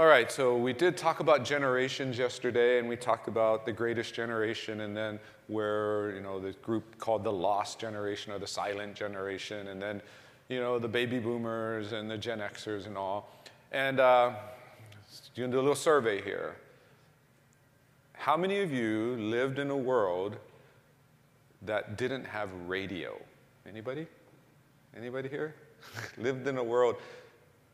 All right, so we did talk about generations yesterday, and we talked about the greatest generation, and then where, you know, the group called the lost generation or the silent generation, and then, you know, the baby boomers and the Gen Xers and all. And uh, doing a little survey here. How many of you lived in a world that didn't have radio? Anybody? Anybody here? lived in a world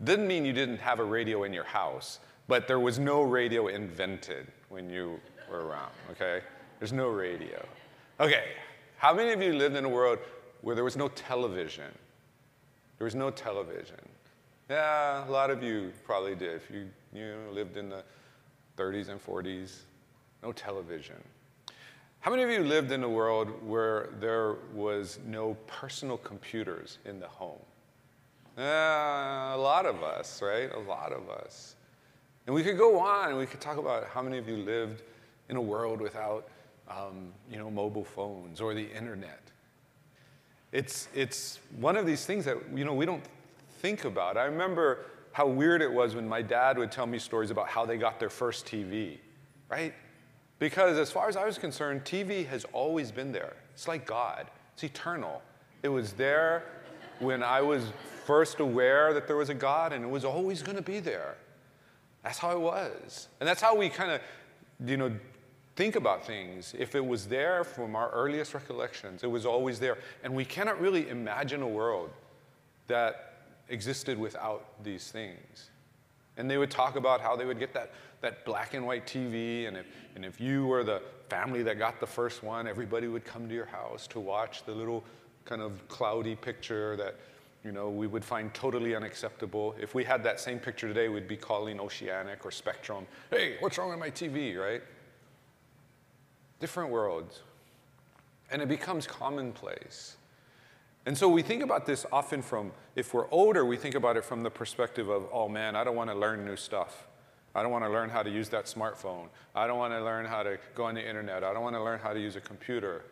didn't mean you didn't have a radio in your house, but there was no radio invented when you were around, okay? There's no radio. Okay, how many of you lived in a world where there was no television? There was no television. Yeah, a lot of you probably did. If you, you know, lived in the 30s and 40s, no television. How many of you lived in a world where there was no personal computers in the home? Uh, a lot of us, right? A lot of us. And we could go on and we could talk about how many of you lived in a world without, um, you know, mobile phones or the internet. It's, it's one of these things that, you know, we don't think about. I remember how weird it was when my dad would tell me stories about how they got their first TV, right? Because as far as I was concerned, TV has always been there. It's like God, it's eternal. It was there when I was first aware that there was a God, and it was always going to be there. That's how it was. And that's how we kind of, you know, think about things. If it was there from our earliest recollections, it was always there. And we cannot really imagine a world that existed without these things. And they would talk about how they would get that, that black and white TV, and if, and if you were the family that got the first one, everybody would come to your house to watch the little kind of cloudy picture that you know, we would find totally unacceptable. If we had that same picture today, we'd be calling Oceanic or Spectrum, hey, what's wrong with my TV, right? Different worlds. And it becomes commonplace. And so we think about this often from, if we're older, we think about it from the perspective of, oh man, I don't want to learn new stuff. I don't want to learn how to use that smartphone. I don't want to learn how to go on the internet. I don't want to learn how to use a computer.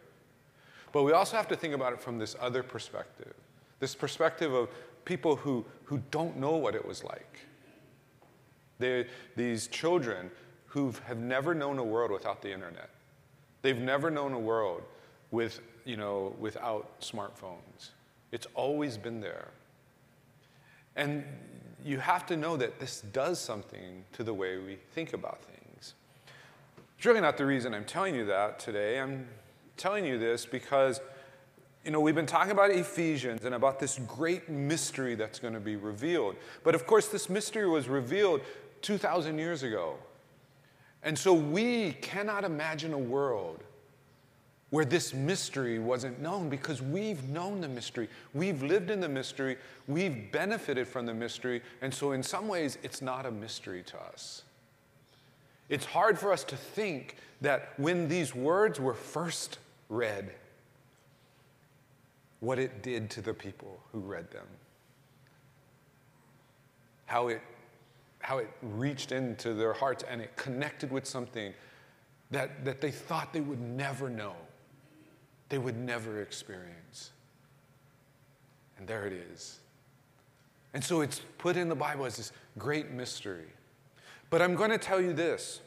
But we also have to think about it from this other perspective this perspective of people who, who don't know what it was like. They, these children who have never known a world without the internet. They've never known a world with, you know, without smartphones. It's always been there. And you have to know that this does something to the way we think about things. It's really not the reason I'm telling you that today. I'm telling you this because you know, we've been talking about Ephesians and about this great mystery that's going to be revealed. But of course, this mystery was revealed 2,000 years ago. And so we cannot imagine a world where this mystery wasn't known because we've known the mystery. We've lived in the mystery. We've benefited from the mystery. And so, in some ways, it's not a mystery to us. It's hard for us to think that when these words were first read, what it did to the people who read them. How it, how it reached into their hearts and it connected with something that, that they thought they would never know, they would never experience. And there it is. And so it's put in the Bible as this great mystery. But I'm going to tell you this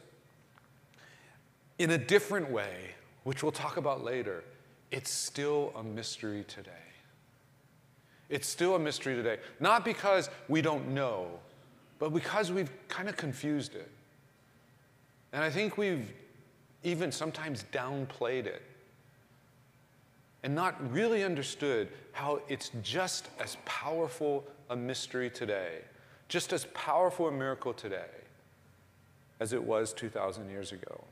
in a different way, which we'll talk about later it's still a mystery today. It's still a mystery today. Not because we don't know, but because we've kind of confused it. And I think we've even sometimes downplayed it and not really understood how it's just as powerful a mystery today, just as powerful a miracle today as it was 2,000 years ago.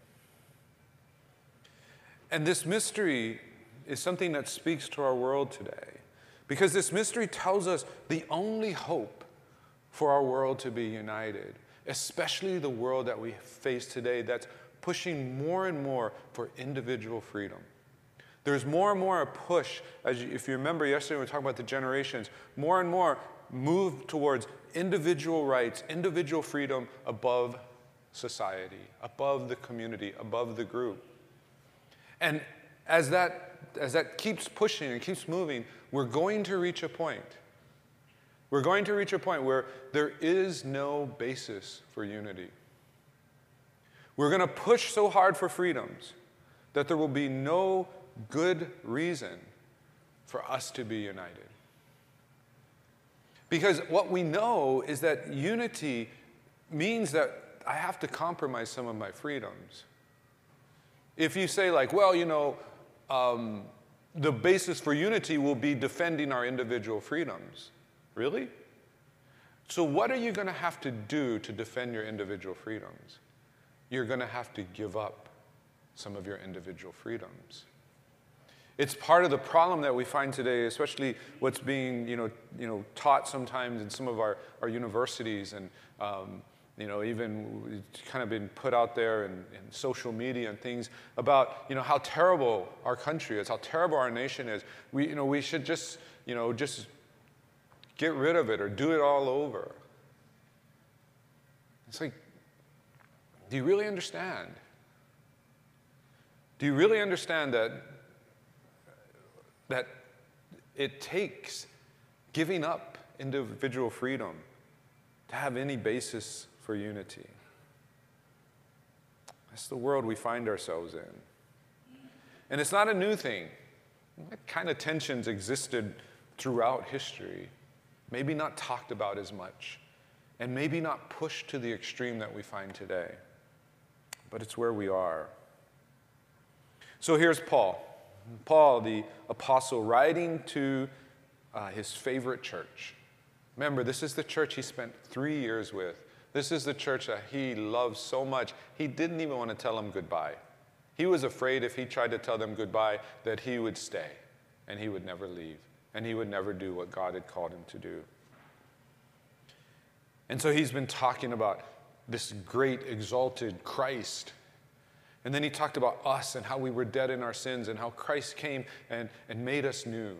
And this mystery is something that speaks to our world today. Because this mystery tells us the only hope for our world to be united, especially the world that we face today that's pushing more and more for individual freedom. There's more and more a push, as you, if you remember yesterday we were talking about the generations, more and more move towards individual rights, individual freedom above society, above the community, above the group. And as that, as that keeps pushing and keeps moving, we're going to reach a point We're going to reach a point where there is no basis for unity. We're going to push so hard for freedoms that there will be no good reason for us to be united. Because what we know is that unity means that I have to compromise some of my freedoms. If you say, like, well, you know, um, the basis for unity will be defending our individual freedoms. Really? So, what are you going to have to do to defend your individual freedoms? You're going to have to give up some of your individual freedoms. It's part of the problem that we find today, especially what's being you know, you know, taught sometimes in some of our, our universities and um, you know, even kind of been put out there in, in, social media and things about, you know, how terrible our country is, how terrible our nation is. We, you know, we should just, you know, just get rid of it or do it all over. It's like, do you really understand? Do you really understand that, that it takes giving up individual freedom to have any basis for unity. That's the world we find ourselves in. And it's not a new thing. That kind of tensions existed throughout history, maybe not talked about as much, and maybe not pushed to the extreme that we find today. But it's where we are. So here's Paul. Paul, the apostle, writing to uh, his favorite church. Remember, this is the church he spent three years with. This is the church that he loves so much, he didn't even want to tell them goodbye. He was afraid if he tried to tell them goodbye that he would stay and he would never leave and he would never do what God had called him to do. And so he's been talking about this great exalted Christ. And then he talked about us and how we were dead in our sins and how Christ came and, and made us new.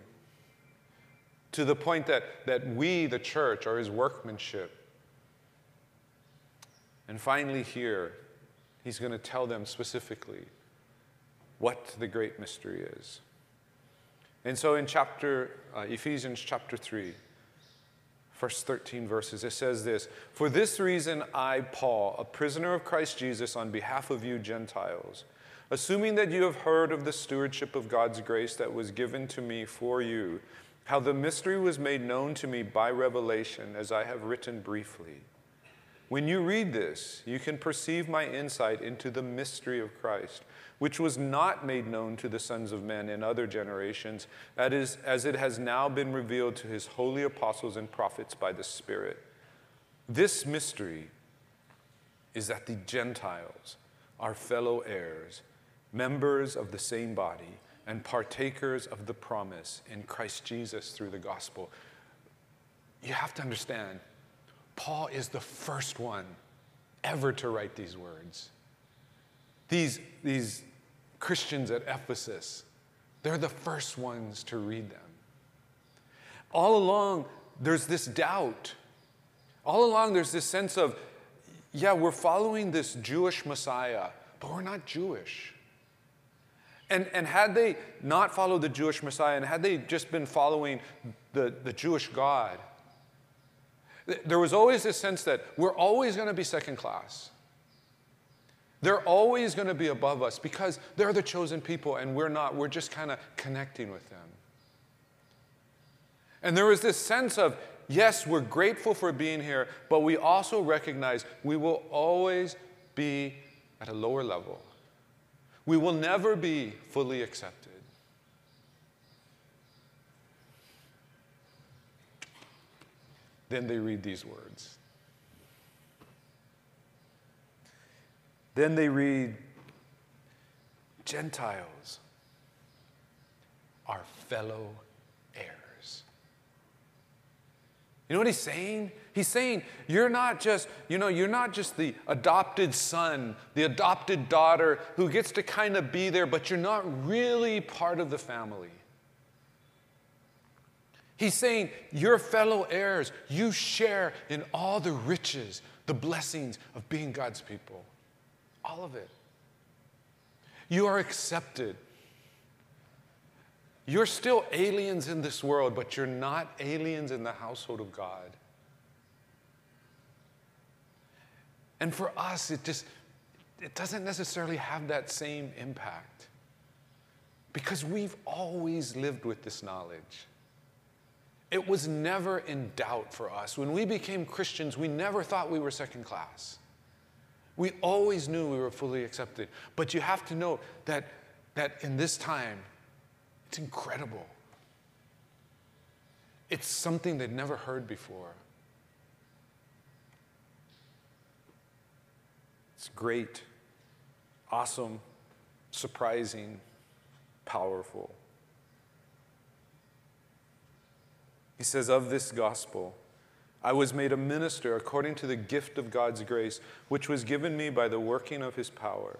To the point that, that we, the church, are his workmanship and finally, here, he's going to tell them specifically what the great mystery is. And so in chapter, uh, Ephesians chapter 3, first 13 verses, it says this For this reason, I, Paul, a prisoner of Christ Jesus, on behalf of you Gentiles, assuming that you have heard of the stewardship of God's grace that was given to me for you, how the mystery was made known to me by revelation, as I have written briefly. When you read this, you can perceive my insight into the mystery of Christ, which was not made known to the sons of men in other generations, that is, as it has now been revealed to his holy apostles and prophets by the Spirit. This mystery is that the Gentiles are fellow heirs, members of the same body, and partakers of the promise in Christ Jesus through the gospel. You have to understand Paul is the first one ever to write these words. These, these Christians at Ephesus, they're the first ones to read them. All along, there's this doubt. All along, there's this sense of, yeah, we're following this Jewish Messiah, but we're not Jewish. And, and had they not followed the Jewish Messiah, and had they just been following the, the Jewish God, there was always this sense that we're always going to be second class. They're always going to be above us because they're the chosen people and we're not. We're just kind of connecting with them. And there was this sense of, yes, we're grateful for being here, but we also recognize we will always be at a lower level. We will never be fully accepted. Then they read these words. Then they read, Gentiles are fellow heirs. You know what he's saying? He's saying you're not just, you know, you're not just the adopted son, the adopted daughter who gets to kind of be there, but you're not really part of the family. He's saying, Your fellow heirs, you share in all the riches, the blessings of being God's people. All of it. You are accepted. You're still aliens in this world, but you're not aliens in the household of God. And for us, it just it doesn't necessarily have that same impact. Because we've always lived with this knowledge. It was never in doubt for us. When we became Christians, we never thought we were second class. We always knew we were fully accepted. But you have to know that, that in this time, it's incredible. It's something they'd never heard before. It's great, awesome, surprising, powerful. He says, Of this gospel, I was made a minister according to the gift of God's grace, which was given me by the working of his power.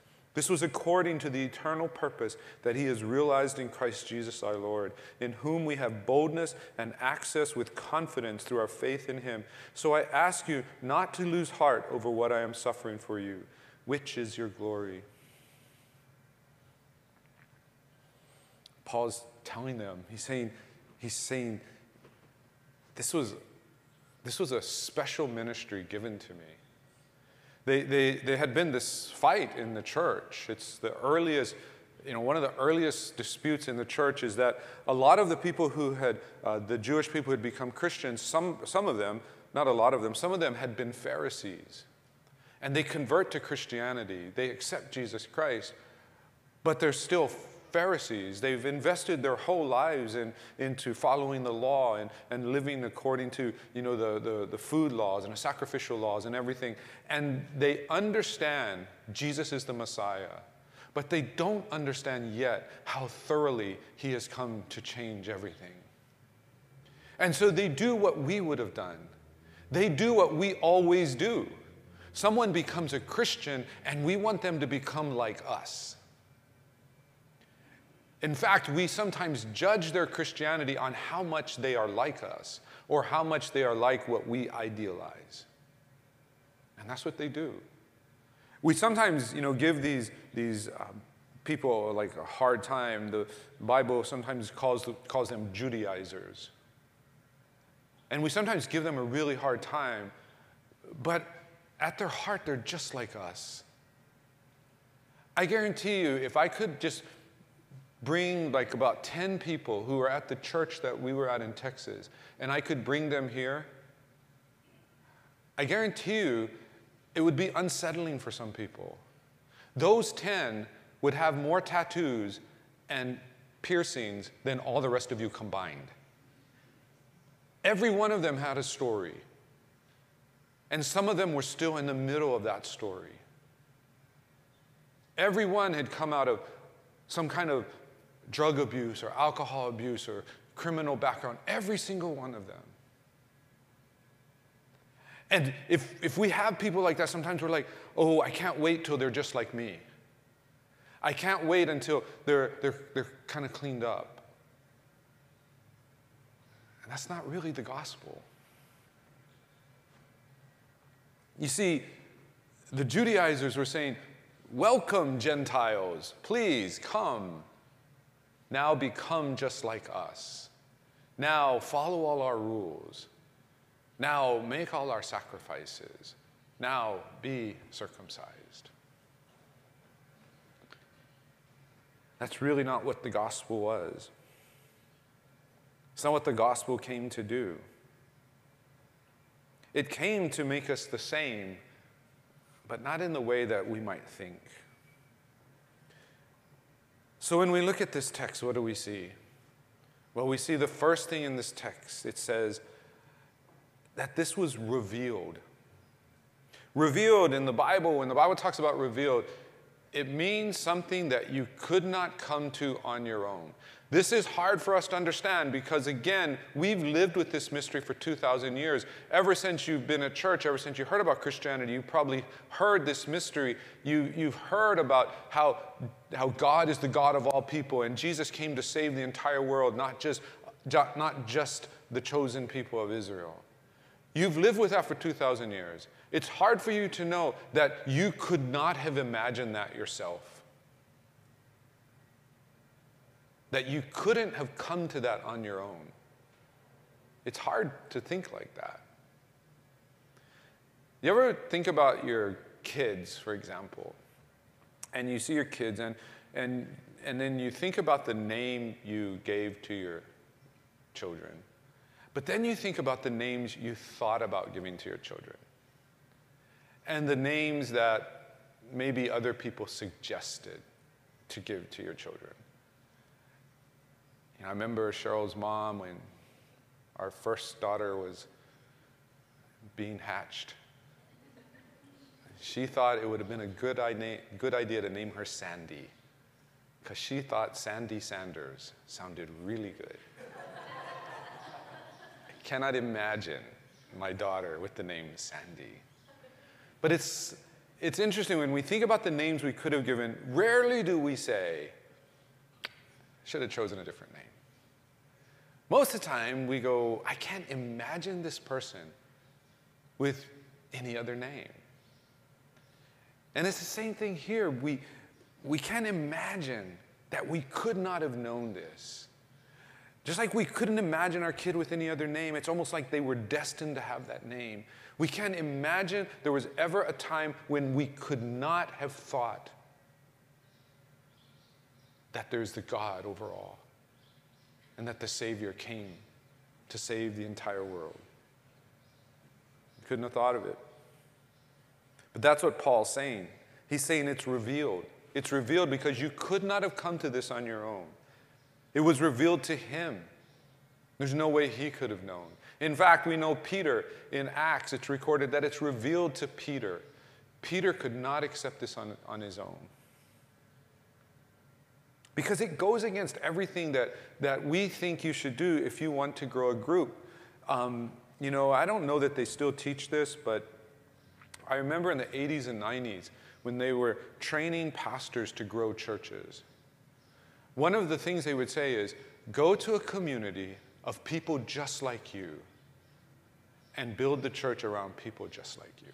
This was according to the eternal purpose that he has realized in Christ Jesus our Lord, in whom we have boldness and access with confidence through our faith in him. So I ask you not to lose heart over what I am suffering for you, which is your glory. Paul's telling them, he's saying, he's saying, this was, this was a special ministry given to me. They, they, they had been this fight in the church. It's the earliest, you know, one of the earliest disputes in the church is that a lot of the people who had, uh, the Jewish people who had become Christians, some, some of them, not a lot of them, some of them had been Pharisees. And they convert to Christianity, they accept Jesus Christ, but they're still Pharisees. They've invested their whole lives in, into following the law and, and living according to you know, the, the, the food laws and the sacrificial laws and everything. And they understand Jesus is the Messiah, but they don't understand yet how thoroughly he has come to change everything. And so they do what we would have done. They do what we always do. Someone becomes a Christian, and we want them to become like us. In fact, we sometimes judge their Christianity on how much they are like us or how much they are like what we idealize. And that's what they do. We sometimes, you know, give these, these um, people like a hard time. The Bible sometimes calls, calls them Judaizers. And we sometimes give them a really hard time, but at their heart, they're just like us. I guarantee you, if I could just bring like about 10 people who were at the church that we were at in Texas, and I could bring them here, I guarantee you it would be unsettling for some people. Those 10 would have more tattoos and piercings than all the rest of you combined. Every one of them had a story. And some of them were still in the middle of that story. Everyone had come out of some kind of drug abuse or alcohol abuse or criminal background, every single one of them. And if, if we have people like that, sometimes we're like, oh, I can't wait till they're just like me. I can't wait until they're, they're, they're kind of cleaned up. And that's not really the gospel. You see, the Judaizers were saying, Welcome, Gentiles, please come. Now become just like us. Now follow all our rules. Now make all our sacrifices. Now be circumcised. That's really not what the gospel was. It's not what the gospel came to do. It came to make us the same, but not in the way that we might think. So when we look at this text, what do we see? Well, we see the first thing in this text it says that this was revealed. Revealed in the Bible, when the Bible talks about revealed, it means something that you could not come to on your own. This is hard for us to understand because, again, we've lived with this mystery for 2,000 years. Ever since you've been at church, ever since you heard about Christianity, you've probably heard this mystery. You, you've heard about how, how God is the God of all people and Jesus came to save the entire world, not just, not just the chosen people of Israel. You've lived with that for 2,000 years. It's hard for you to know that you could not have imagined that yourself. That you couldn't have come to that on your own. It's hard to think like that. You ever think about your kids, for example, and you see your kids, and, and, and then you think about the name you gave to your children, but then you think about the names you thought about giving to your children and the names that maybe other people suggested to give to your children. You know, I remember Cheryl's mom when our first daughter was being hatched. She thought it would have been a good idea, good idea to name her Sandy because she thought Sandy Sanders sounded really good. I cannot imagine my daughter with the name Sandy. But it's, it's interesting when we think about the names we could have given, rarely do we say, should have chosen a different name. Most of the time, we go, I can't imagine this person with any other name. And it's the same thing here. We, we can't imagine that we could not have known this. Just like we couldn't imagine our kid with any other name, it's almost like they were destined to have that name. We can't imagine there was ever a time when we could not have thought that there's the God over all and that the Savior came to save the entire world. You couldn't have thought of it. But that's what Paul's saying. He's saying it's revealed. It's revealed because you could not have come to this on your own. It was revealed to him. There's no way he could have known. In fact, we know Peter in Acts, it's recorded that it's revealed to Peter. Peter could not accept this on, on his own. Because it goes against everything that, that we think you should do if you want to grow a group. Um, you know, I don't know that they still teach this, but I remember in the 80s and 90s when they were training pastors to grow churches. One of the things they would say is go to a community of people just like you and build the church around people just like you.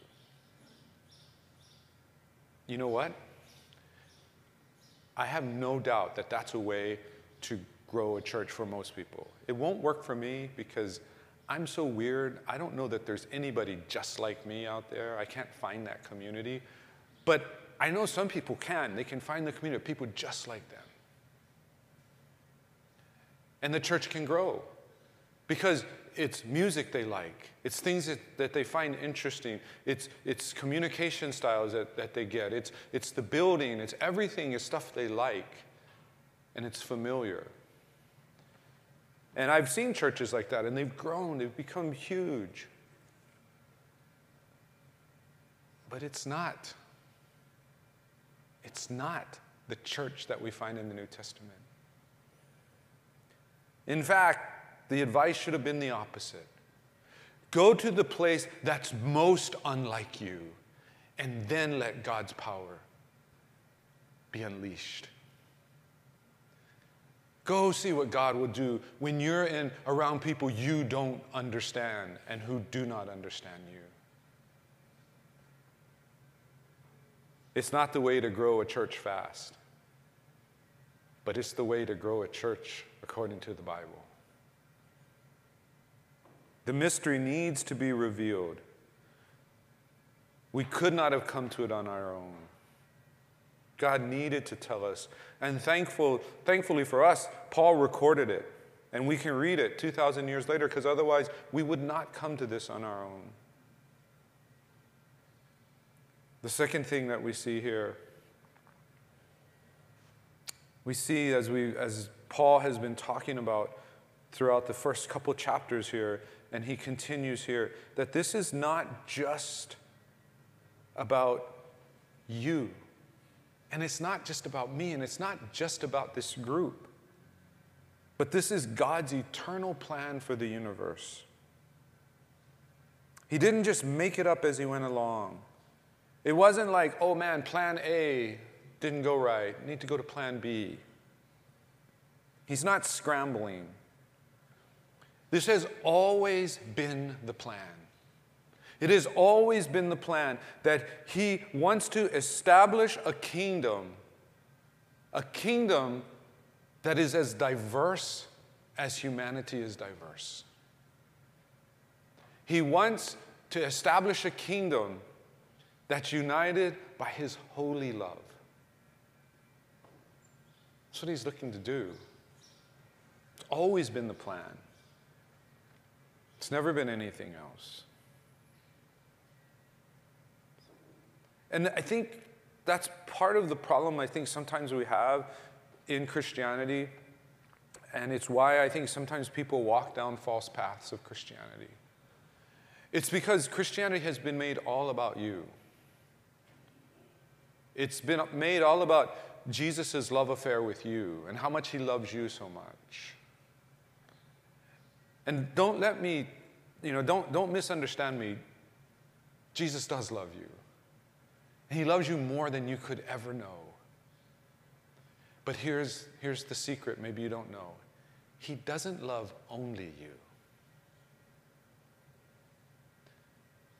You know what? I have no doubt that that's a way to grow a church for most people. It won't work for me because I'm so weird. I don't know that there's anybody just like me out there. I can't find that community. But I know some people can. They can find the community of people just like them. And the church can grow because it's music they like. It's things that, that they find interesting. It's, it's communication styles that, that they get. It's, it's the building. It's everything is stuff they like. And it's familiar. And I've seen churches like that, and they've grown, they've become huge. But it's not. It's not the church that we find in the New Testament. In fact, the advice should have been the opposite. Go to the place that's most unlike you, and then let God's power be unleashed. Go see what God will do when you're in around people you don't understand and who do not understand you. It's not the way to grow a church fast, but it's the way to grow a church according to the Bible. The mystery needs to be revealed. We could not have come to it on our own. God needed to tell us. And thankful, thankfully for us, Paul recorded it. And we can read it 2,000 years later because otherwise we would not come to this on our own. The second thing that we see here, we see as, we, as Paul has been talking about throughout the first couple chapters here, and he continues here that this is not just about you. And it's not just about me, and it's not just about this group. But this is God's eternal plan for the universe. He didn't just make it up as he went along. It wasn't like, oh man, plan A didn't go right, need to go to plan B. He's not scrambling. This has always been the plan. It has always been the plan that he wants to establish a kingdom, a kingdom that is as diverse as humanity is diverse. He wants to establish a kingdom that's united by his holy love. That's what he's looking to do. It's always been the plan. It's never been anything else. And I think that's part of the problem I think sometimes we have in Christianity. And it's why I think sometimes people walk down false paths of Christianity. It's because Christianity has been made all about you. It's been made all about Jesus' love affair with you and how much he loves you so much. And don't let me, you know, don't, don't misunderstand me. Jesus does love you. And he loves you more than you could ever know. But here's, here's the secret maybe you don't know He doesn't love only you.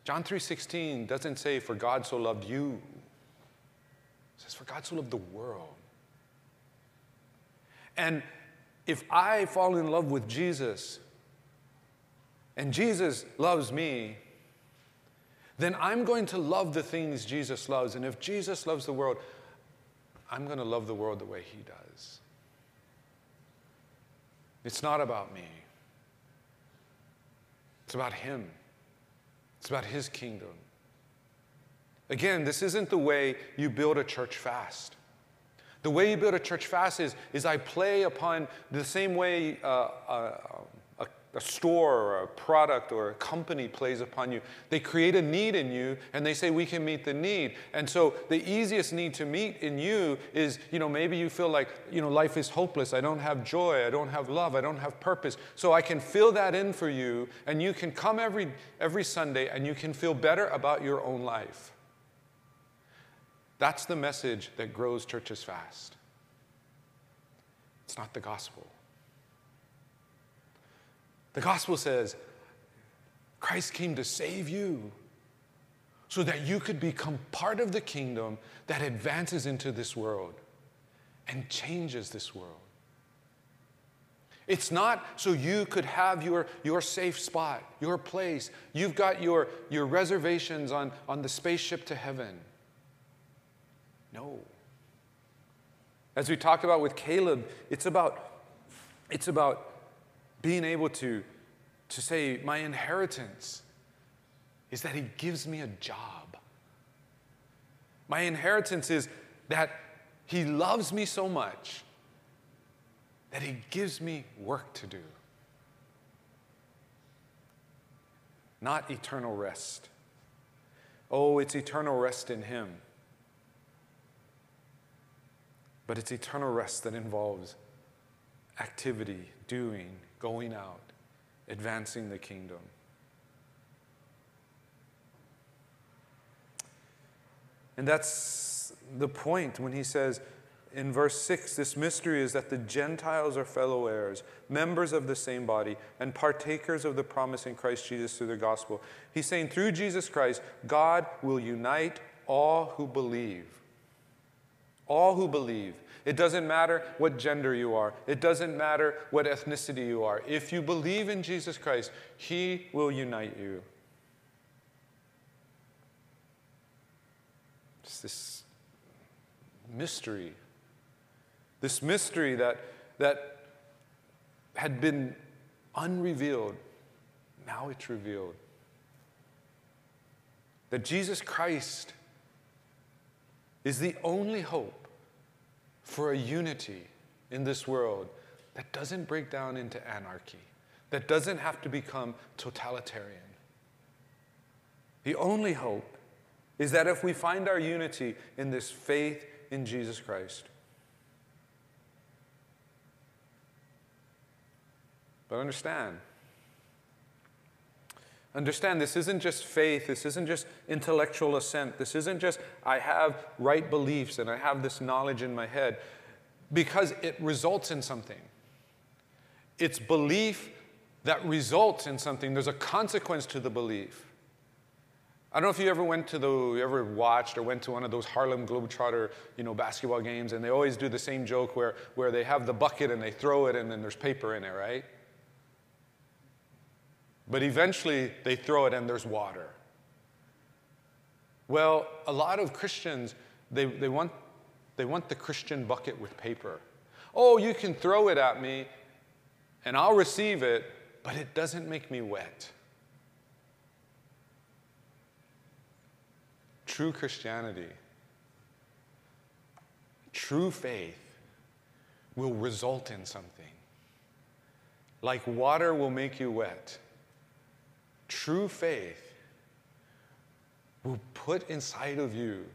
John 3:16 doesn't say for God so loved you. It says for God so loved the world. And if I fall in love with Jesus and Jesus loves me, then I'm going to love the things Jesus loves. And if Jesus loves the world, I'm going to love the world the way he does. It's not about me, it's about him, it's about his kingdom. Again, this isn't the way you build a church fast. The way you build a church fast is, is I play upon the same way uh, uh, a store or a product or a company plays upon you. They create a need in you and they say, we can meet the need. And so the easiest need to meet in you is, you know, maybe you feel like, you know, life is hopeless. I don't have joy. I don't have love. I don't have purpose. So I can fill that in for you and you can come every, every Sunday and you can feel better about your own life. That's the message that grows churches fast. It's not the gospel. The gospel says Christ came to save you so that you could become part of the kingdom that advances into this world and changes this world. It's not so you could have your, your safe spot, your place. You've got your, your reservations on, on the spaceship to heaven. No. As we talked about with Caleb, it's about, it's about being able to, to say, my inheritance is that he gives me a job. My inheritance is that he loves me so much that he gives me work to do. Not eternal rest. Oh, it's eternal rest in him. But it's eternal rest that involves activity, doing, going out, advancing the kingdom. And that's the point when he says in verse 6 this mystery is that the Gentiles are fellow heirs, members of the same body, and partakers of the promise in Christ Jesus through the gospel. He's saying through Jesus Christ, God will unite all who believe. All who believe. It doesn't matter what gender you are, it doesn't matter what ethnicity you are. If you believe in Jesus Christ, He will unite you. It's this mystery. This mystery that, that had been unrevealed, now it's revealed. That Jesus Christ is the only hope for a unity in this world that doesn't break down into anarchy, that doesn't have to become totalitarian. The only hope is that if we find our unity in this faith in Jesus Christ. But understand, understand this isn't just faith, this isn't just intellectual assent, this isn't just I have right beliefs and I have this knowledge in my head, because it results in something. It's belief that results in something. There's a consequence to the belief. I don't know if you ever went to the, you ever watched or went to one of those Harlem Globetrotter, you know, basketball games, and they always do the same joke where, where they have the bucket and they throw it and then there's paper in it, right? But eventually they throw it and there's water. Well, a lot of Christians, they, they, want, they want the Christian bucket with paper. Oh, you can throw it at me and I'll receive it, but it doesn't make me wet. True Christianity, true faith will result in something. Like water will make you wet True faith will put inside of you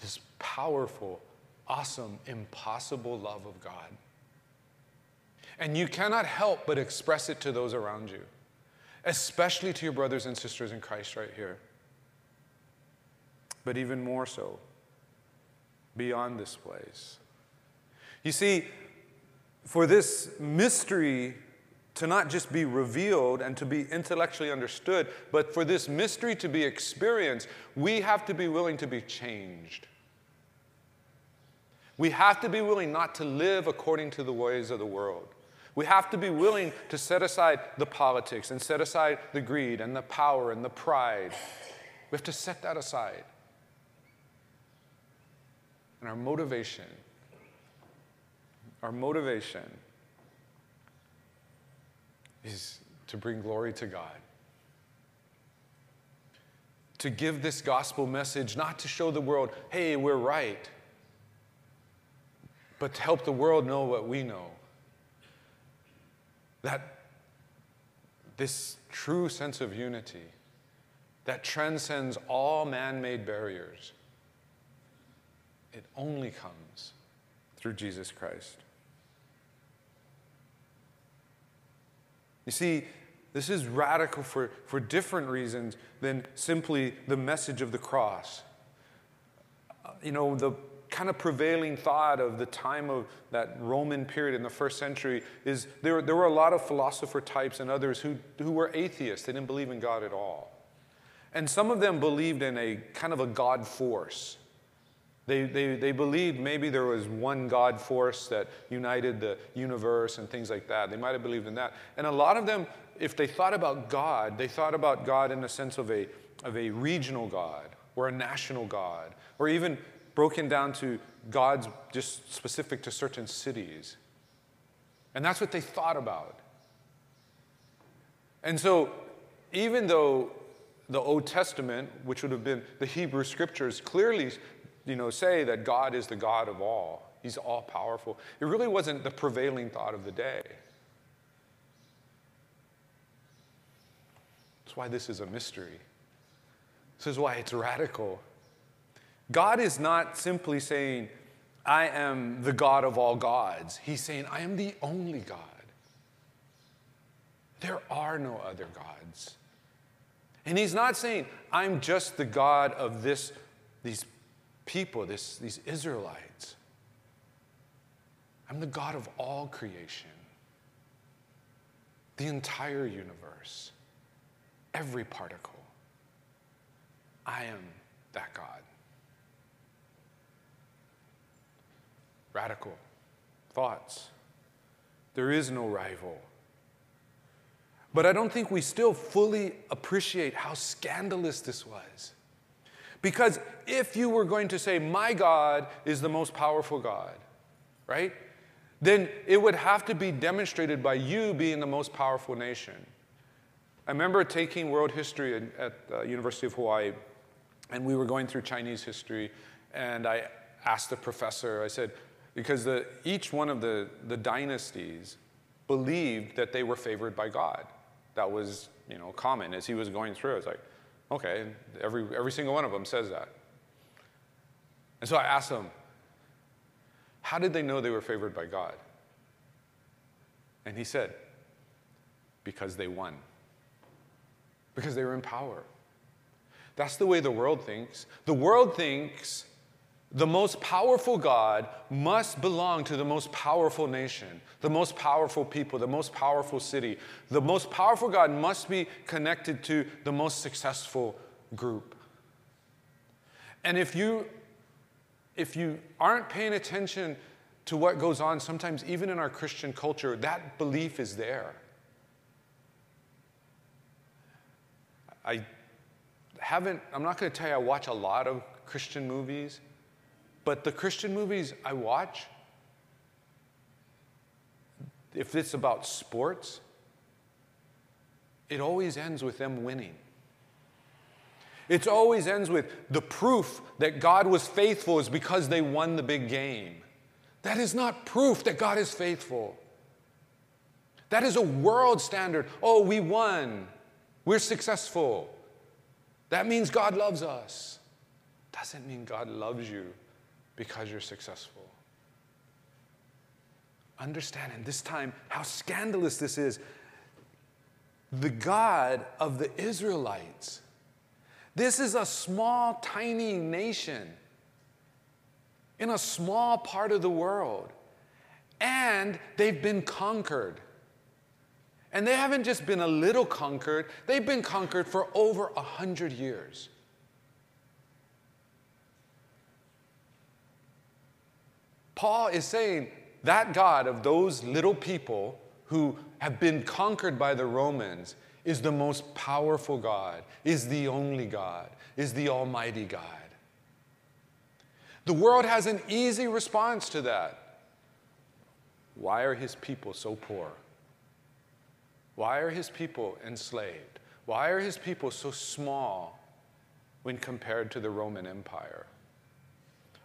this powerful, awesome, impossible love of God. And you cannot help but express it to those around you, especially to your brothers and sisters in Christ right here. But even more so, beyond this place. You see, for this mystery to not just be revealed and to be intellectually understood, but for this mystery to be experienced, we have to be willing to be changed. We have to be willing not to live according to the ways of the world. We have to be willing to set aside the politics and set aside the greed and the power and the pride. We have to set that aside. And our motivation, our motivation is to bring glory to God. To give this gospel message, not to show the world, hey, we're right, but to help the world know what we know. That this true sense of unity that transcends all man made barriers, it only comes through Jesus Christ. You see, this is radical for, for different reasons than simply the message of the cross. Uh, you know, the kind of prevailing thought of the time of that Roman period in the first century is there, there were a lot of philosopher types and others who, who were atheists. They didn't believe in God at all. And some of them believed in a kind of a God force. They, they, they believed maybe there was one God force that united the universe and things like that. They might have believed in that. And a lot of them, if they thought about God, they thought about God in the sense of a, of a regional God or a national God, or even broken down to gods just specific to certain cities. And that's what they thought about. And so, even though the Old Testament, which would have been the Hebrew scriptures, clearly you know, say that God is the God of all. He's all powerful. It really wasn't the prevailing thought of the day. That's why this is a mystery. This is why it's radical. God is not simply saying, I am the God of all gods. He's saying, I am the only God. There are no other gods. And he's not saying, I'm just the God of this, these people, this, these Israelites. I'm the God of all creation, the entire universe, every particle. I am that God. Radical thoughts. There is no rival. But I don't think we still fully appreciate how scandalous this was. Because if you were going to say, My God is the most powerful God, right? Then it would have to be demonstrated by you being the most powerful nation. I remember taking world history at the University of Hawaii, and we were going through Chinese history, and I asked the professor, I said, because the, each one of the, the dynasties believed that they were favored by God. That was, you know, common as he was going through. I was like, Okay, every, every single one of them says that. And so I asked them, How did they know they were favored by God? And he said, Because they won, because they were in power. That's the way the world thinks. The world thinks the most powerful God must belong to the most powerful nation, the most powerful people, the most powerful city. The most powerful God must be connected to the most successful group. And if you if you aren't paying attention to what goes on sometimes even in our Christian culture, that belief is there. I haven't I'm not going to tell you I watch a lot of Christian movies, but the Christian movies I watch if it's about sports, it always ends with them winning. It always ends with the proof that God was faithful is because they won the big game. That is not proof that God is faithful. That is a world standard. Oh, we won. We're successful. That means God loves us. Doesn't mean God loves you because you're successful. Understand in this time how scandalous this is. The God of the Israelites this is a small, tiny nation in a small part of the world. And they've been conquered. And they haven't just been a little conquered, they've been conquered for over a hundred years. Paul is saying that God of those little people who have been conquered by the Romans is the most powerful God, is the only God, is the Almighty God. The world has an easy response to that. Why are his people so poor? Why are his people enslaved? Why are his people so small when compared to the Roman Empire?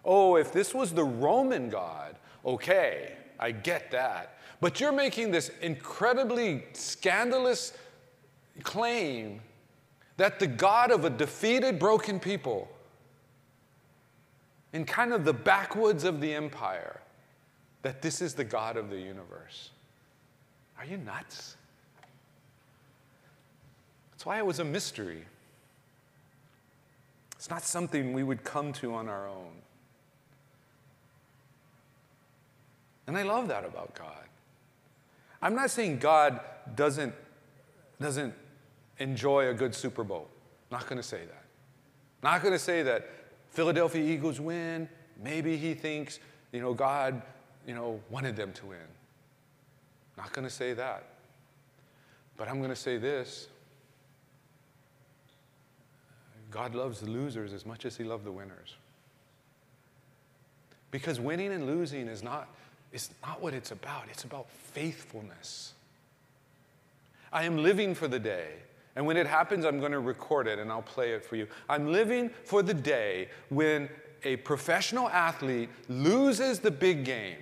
Oh, if this was the Roman God, okay, I get that. But you're making this incredibly scandalous claim that the God of a defeated, broken people in kind of the backwoods of the empire, that this is the God of the universe. Are you nuts? That's why it was a mystery. It's not something we would come to on our own. And I love that about God. I'm not saying God doesn't, doesn't enjoy a good Super Bowl. Not going to say that. Not going to say that Philadelphia Eagles win. Maybe he thinks, you know, God, you know, wanted them to win. Not going to say that. But I'm going to say this God loves the losers as much as he loved the winners. Because winning and losing is not, is not what it's about, it's about faithfulness. I am living for the day and when it happens, I'm going to record it and I'll play it for you. I'm living for the day when a professional athlete loses the big game.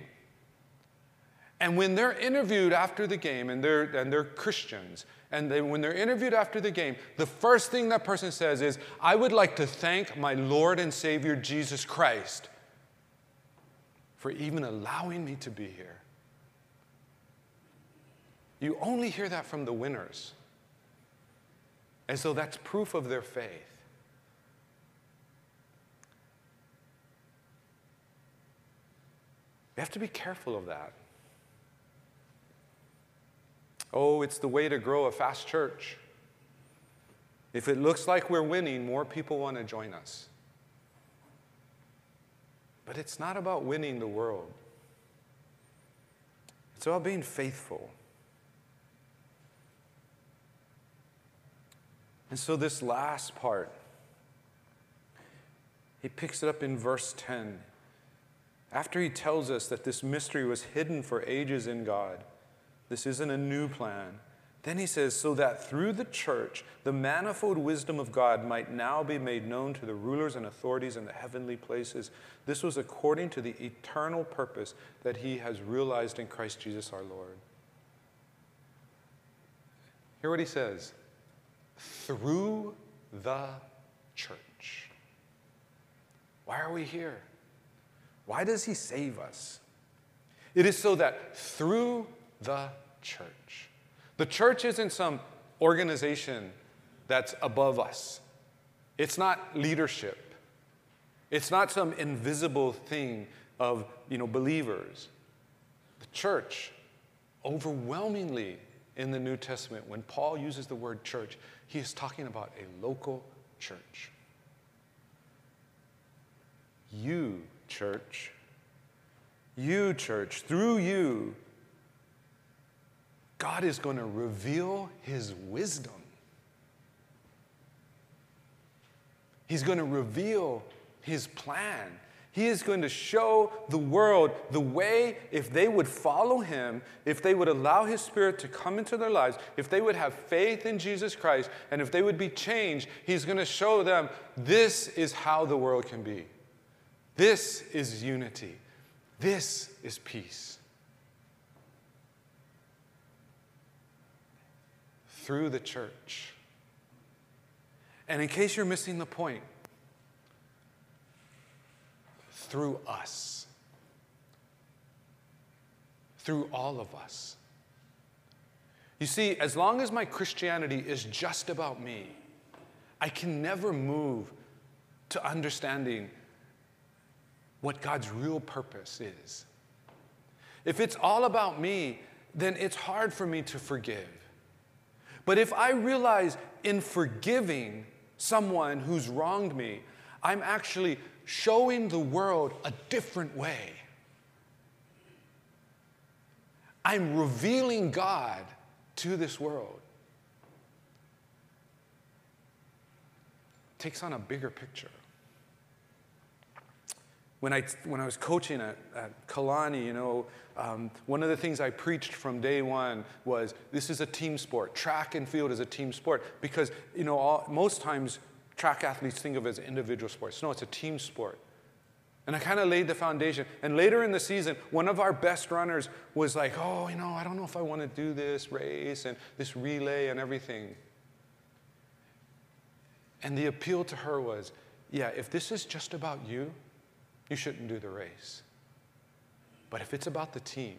And when they're interviewed after the game, and they're, and they're Christians, and they, when they're interviewed after the game, the first thing that person says is, I would like to thank my Lord and Savior Jesus Christ for even allowing me to be here. You only hear that from the winners. And so that's proof of their faith. We have to be careful of that. Oh, it's the way to grow a fast church. If it looks like we're winning, more people want to join us. But it's not about winning the world, it's about being faithful. And so, this last part, he picks it up in verse 10. After he tells us that this mystery was hidden for ages in God, this isn't a new plan. Then he says, so that through the church, the manifold wisdom of God might now be made known to the rulers and authorities in the heavenly places. This was according to the eternal purpose that he has realized in Christ Jesus our Lord. Hear what he says through the church. Why are we here? Why does he save us? It is so that through the church, the church isn't some organization that's above us. It's not leadership. It's not some invisible thing of you know, believers. The church, overwhelmingly in the New Testament, when Paul uses the word church, he is talking about a local church. You, church, you, church, through you, God is going to reveal his wisdom. He's going to reveal his plan. He is going to show the world the way, if they would follow him, if they would allow his spirit to come into their lives, if they would have faith in Jesus Christ, and if they would be changed, he's going to show them this is how the world can be. This is unity. This is peace. Through the church. And in case you're missing the point, through us, through all of us. You see, as long as my Christianity is just about me, I can never move to understanding what God's real purpose is. If it's all about me, then it's hard for me to forgive. But if I realize in forgiving someone who's wronged me, I'm actually showing the world a different way. I'm revealing God to this world. It takes on a bigger picture. When I, when I was coaching at, at Kalani, you know, um, one of the things I preached from day one was this is a team sport. Track and field is a team sport because, you know, all, most times track athletes think of it as individual sports. No, it's a team sport. And I kind of laid the foundation. And later in the season, one of our best runners was like, oh, you know, I don't know if I want to do this race and this relay and everything. And the appeal to her was, yeah, if this is just about you, you shouldn't do the race. But if it's about the team,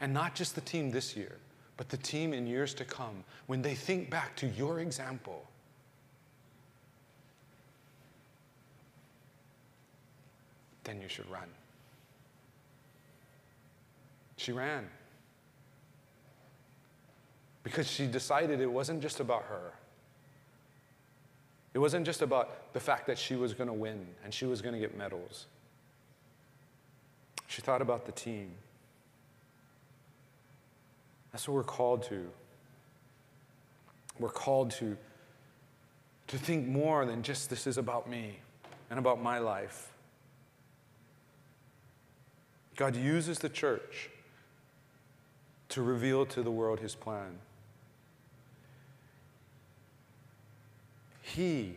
and not just the team this year, but the team in years to come, when they think back to your example, then you should run. She ran because she decided it wasn't just about her. It wasn't just about the fact that she was going to win and she was going to get medals. She thought about the team. That's what we're called to. We're called to, to think more than just this is about me and about my life. God uses the church to reveal to the world his plan. He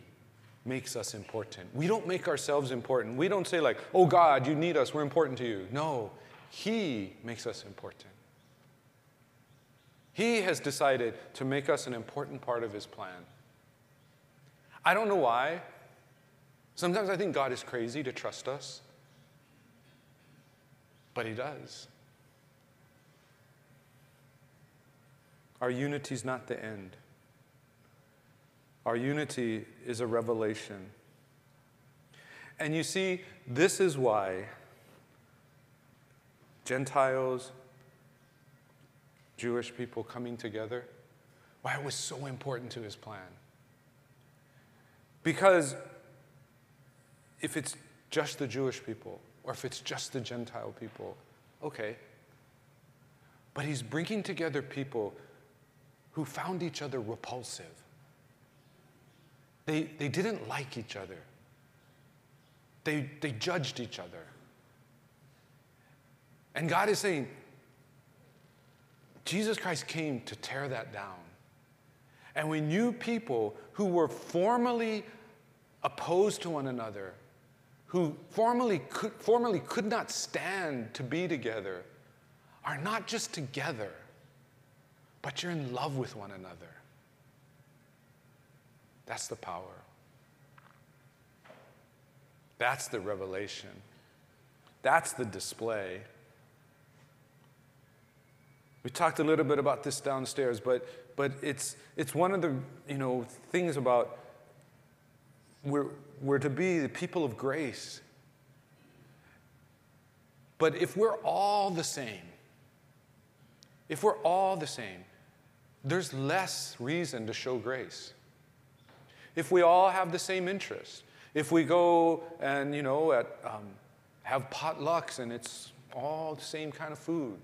makes us important. We don't make ourselves important. We don't say, like, oh God, you need us, we're important to you. No, He makes us important. He has decided to make us an important part of His plan. I don't know why. Sometimes I think God is crazy to trust us but He does. Our unity is not the end. Our unity is a revelation. And you see, this is why Gentiles, Jewish people coming together, why it was so important to his plan. Because if it's just the Jewish people, or if it's just the Gentile people, okay. But he's bringing together people who found each other repulsive. They, they didn't like each other, they, they judged each other. And God is saying, Jesus Christ came to tear that down. And when you people who were formerly opposed to one another who formerly could, formerly could not stand to be together are not just together, but you're in love with one another. That's the power. That's the revelation. That's the display. We talked a little bit about this downstairs, but, but it's, it's one of the you know, things about we're, we're to be the people of grace. But if we're all the same, if we're all the same, there's less reason to show grace. If we all have the same interest, if we go and, you know, at, um, have potlucks and it's all the same kind of food,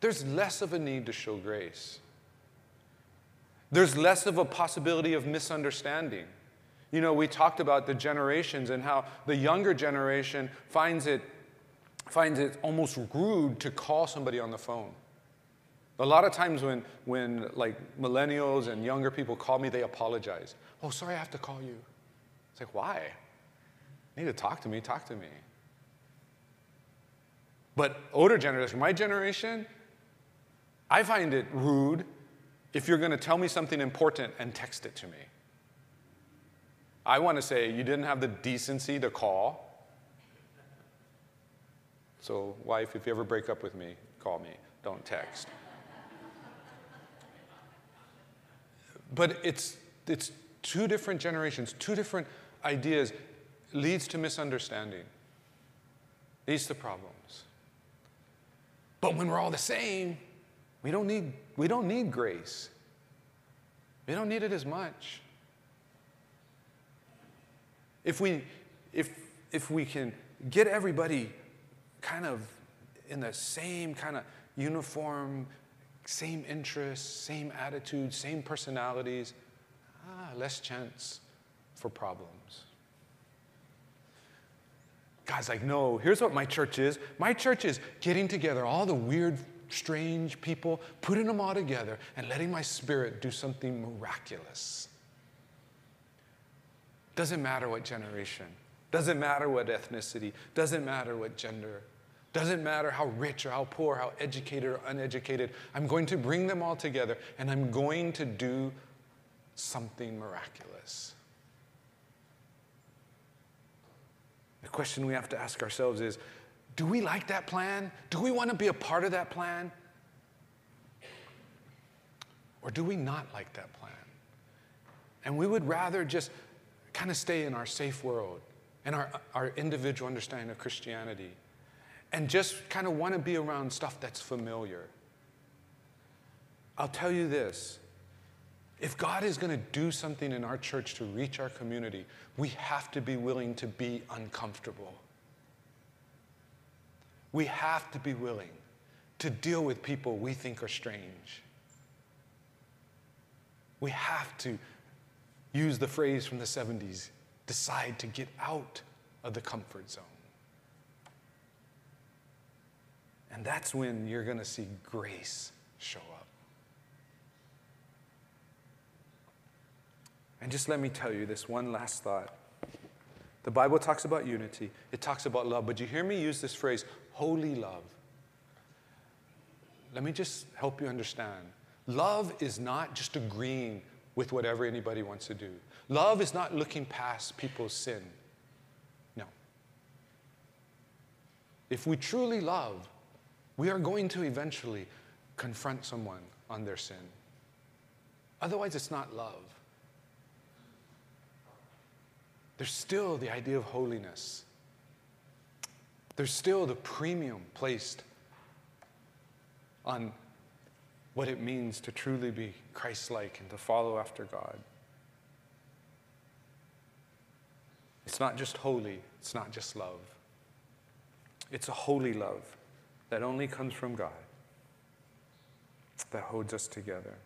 there's less of a need to show grace. There's less of a possibility of misunderstanding. You know, we talked about the generations and how the younger generation finds it, finds it almost rude to call somebody on the phone. A lot of times when, when like millennials and younger people call me, they apologize. Oh, sorry, I have to call you. It's like, why? You need to talk to me, talk to me. But older generation, my generation, I find it rude if you're going to tell me something important and text it to me. I want to say you didn't have the decency to call. So, wife, if you ever break up with me, call me, don't text. But it's, it's two different generations, two different ideas, leads to misunderstanding, leads to problems. But when we're all the same, we don't need, we don't need grace. We don't need it as much. If we, if, if we can get everybody kind of in the same kind of uniform, same interests, same attitudes, same personalities, ah, less chance for problems. God's like, no, here's what my church is. My church is getting together all the weird strange people, putting them all together, and letting my spirit do something miraculous. Doesn't matter what generation, doesn't matter what ethnicity, doesn't matter what gender, doesn't matter how rich or how poor, how educated or uneducated. I'm going to bring them all together and I'm going to do something miraculous. The question we have to ask ourselves is do we like that plan? Do we want to be a part of that plan? Or do we not like that plan? And we would rather just kind of stay in our safe world and our, our individual understanding of Christianity and just kind of want to be around stuff that's familiar. I'll tell you this if God is going to do something in our church to reach our community, we have to be willing to be uncomfortable. We have to be willing to deal with people we think are strange. We have to use the phrase from the 70s decide to get out of the comfort zone. And that's when you're going to see grace show up. And just let me tell you this one last thought. The Bible talks about unity, it talks about love, but you hear me use this phrase holy love. Let me just help you understand. Love is not just agreeing with whatever anybody wants to do. Love is not looking past people's sin. No. If we truly love, we are going to eventually confront someone on their sin. Otherwise, it's not love. There's still the idea of holiness there's still the premium placed on what it means to truly be Christ like and to follow after God. It's not just holy, it's not just love. It's a holy love that only comes from God that holds us together.